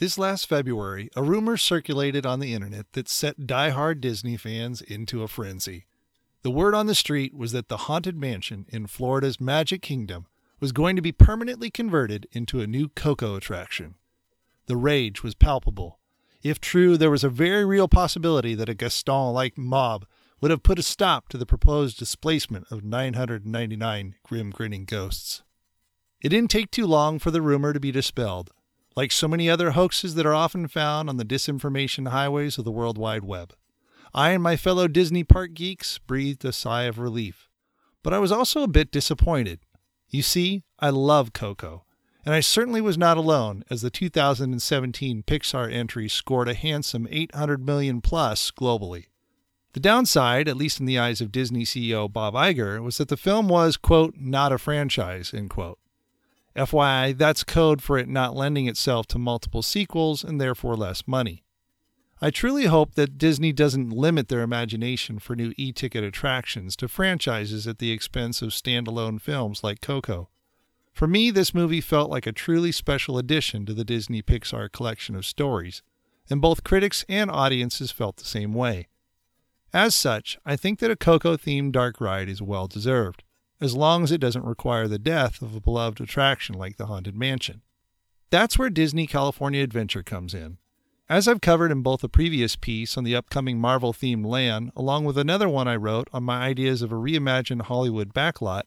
This last February, a rumor circulated on the internet that set die-hard Disney fans into a frenzy. The word on the street was that the Haunted Mansion in Florida's Magic Kingdom was going to be permanently converted into a new Coco attraction. The rage was palpable. If true, there was a very real possibility that a Gaston like mob would have put a stop to the proposed displacement of 999 grim grinning ghosts. It didn't take too long for the rumor to be dispelled, like so many other hoaxes that are often found on the disinformation highways of the World Wide Web. I and my fellow Disney park geeks breathed a sigh of relief, but I was also a bit disappointed. You see, I love Coco, and I certainly was not alone as the 2017 Pixar entry scored a handsome 800 million plus globally. The downside, at least in the eyes of Disney CEO Bob Iger, was that the film was, quote, not a franchise, end quote. FYI, that's code for it not lending itself to multiple sequels and therefore less money. I truly hope that Disney doesn't limit their imagination for new e ticket attractions to franchises at the expense of standalone films like Coco. For me, this movie felt like a truly special addition to the Disney Pixar collection of stories, and both critics and audiences felt the same way. As such, I think that a Coco themed dark ride is well deserved as long as it doesn't require the death of a beloved attraction like the Haunted Mansion. That's where Disney California Adventure comes in. As I've covered in both a previous piece on the upcoming Marvel themed land, along with another one I wrote on my ideas of a reimagined Hollywood backlot,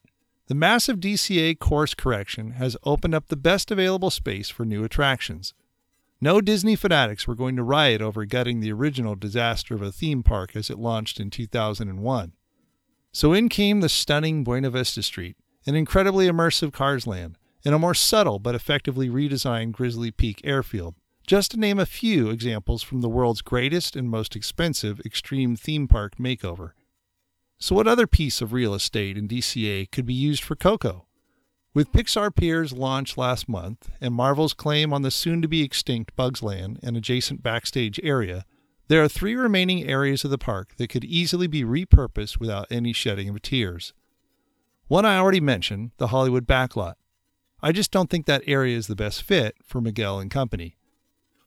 the massive DCA course correction has opened up the best available space for new attractions. No Disney fanatics were going to riot over gutting the original disaster of a theme park as it launched in 2001. So in came the stunning Buena Vista Street, an incredibly immersive Cars Land, and a more subtle but effectively redesigned Grizzly Peak Airfield, just to name a few examples from the world's greatest and most expensive extreme theme park makeover. So, what other piece of real estate in DCA could be used for Coco? With Pixar Piers launch last month and Marvel's claim on the soon to be extinct Bugs Land and adjacent backstage area, there are three remaining areas of the park that could easily be repurposed without any shedding of tears. One I already mentioned, the Hollywood backlot. I just don't think that area is the best fit for Miguel and company.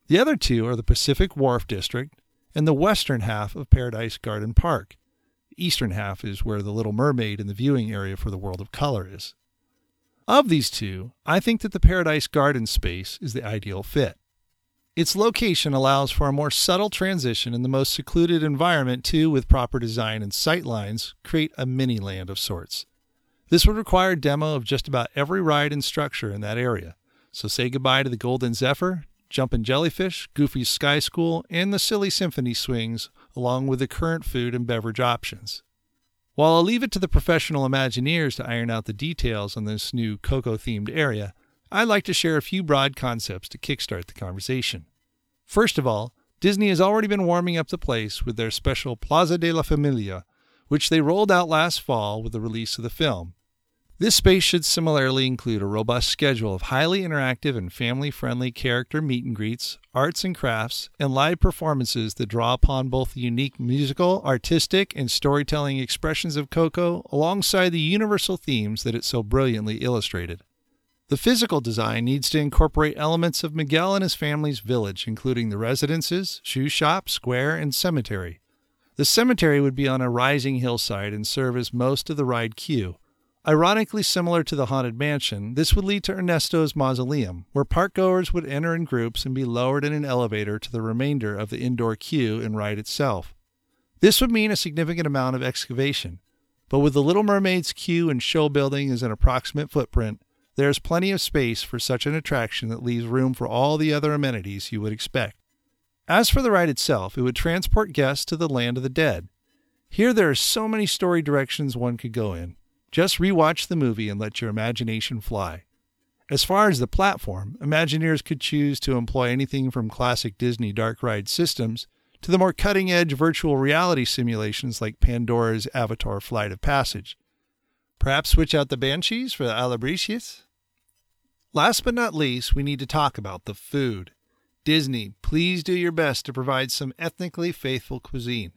The other two are the Pacific Wharf District and the western half of Paradise Garden Park. The eastern half is where the Little Mermaid and the viewing area for the World of Color is. Of these two, I think that the Paradise Garden space is the ideal fit. Its location allows for a more subtle transition in the most secluded environment to, with proper design and sight lines, create a mini land of sorts. This would require a demo of just about every ride and structure in that area. So say goodbye to the Golden Zephyr, Jumpin' Jellyfish, Goofy's Sky School, and the Silly Symphony swings, along with the current food and beverage options. While I'll leave it to the professional Imagineers to iron out the details on this new Coco themed area, I'd like to share a few broad concepts to kickstart the conversation. First of all, Disney has already been warming up the place with their special Plaza de la Familia, which they rolled out last fall with the release of the film. This space should similarly include a robust schedule of highly interactive and family friendly character meet and greets, arts and crafts, and live performances that draw upon both the unique musical, artistic, and storytelling expressions of Coco alongside the universal themes that it so brilliantly illustrated. The physical design needs to incorporate elements of Miguel and his family's village, including the residences, shoe shop, square, and cemetery. The cemetery would be on a rising hillside and serve as most of the ride queue. Ironically similar to the Haunted Mansion, this would lead to Ernesto's mausoleum, where parkgoers would enter in groups and be lowered in an elevator to the remainder of the indoor queue and ride itself. This would mean a significant amount of excavation, but with the Little Mermaid's queue and show building as an approximate footprint, there is plenty of space for such an attraction that leaves room for all the other amenities you would expect. As for the ride itself, it would transport guests to the land of the dead. Here there are so many story directions one could go in. Just rewatch the movie and let your imagination fly. As far as the platform, Imagineers could choose to employ anything from classic Disney dark ride systems to the more cutting edge virtual reality simulations like Pandora's Avatar Flight of Passage. Perhaps switch out the Banshees for the Alebrijes? Last but not least, we need to talk about the food. Disney, please do your best to provide some ethnically faithful cuisine.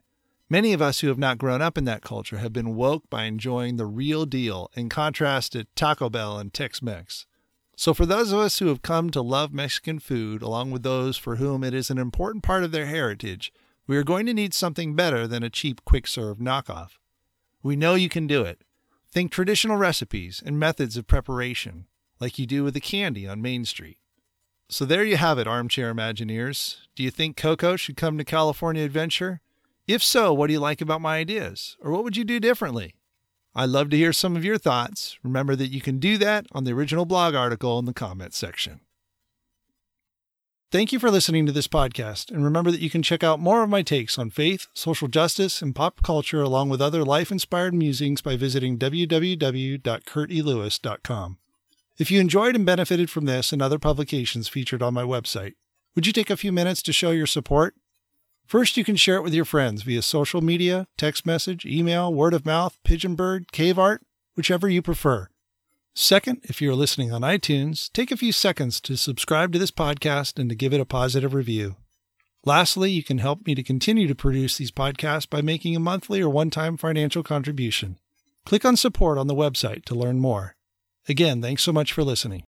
Many of us who have not grown up in that culture have been woke by enjoying the real deal in contrast to Taco Bell and Tex Mex. So, for those of us who have come to love Mexican food, along with those for whom it is an important part of their heritage, we are going to need something better than a cheap quick serve knockoff. We know you can do it. Think traditional recipes and methods of preparation, like you do with the candy on Main Street. So there you have it, armchair Imagineers. Do you think Coco should come to California Adventure? If so, what do you like about my ideas? Or what would you do differently? I'd love to hear some of your thoughts. Remember that you can do that on the original blog article in the comments section. Thank you for listening to this podcast, and remember that you can check out more of my takes on faith, social justice, and pop culture, along with other life inspired musings by visiting www.kurtelewis.com. If you enjoyed and benefited from this and other publications featured on my website, would you take a few minutes to show your support? First, you can share it with your friends via social media, text message, email, word of mouth, pigeon bird, cave art, whichever you prefer. Second, if you're listening on iTunes, take a few seconds to subscribe to this podcast and to give it a positive review. Lastly, you can help me to continue to produce these podcasts by making a monthly or one time financial contribution. Click on support on the website to learn more. Again, thanks so much for listening.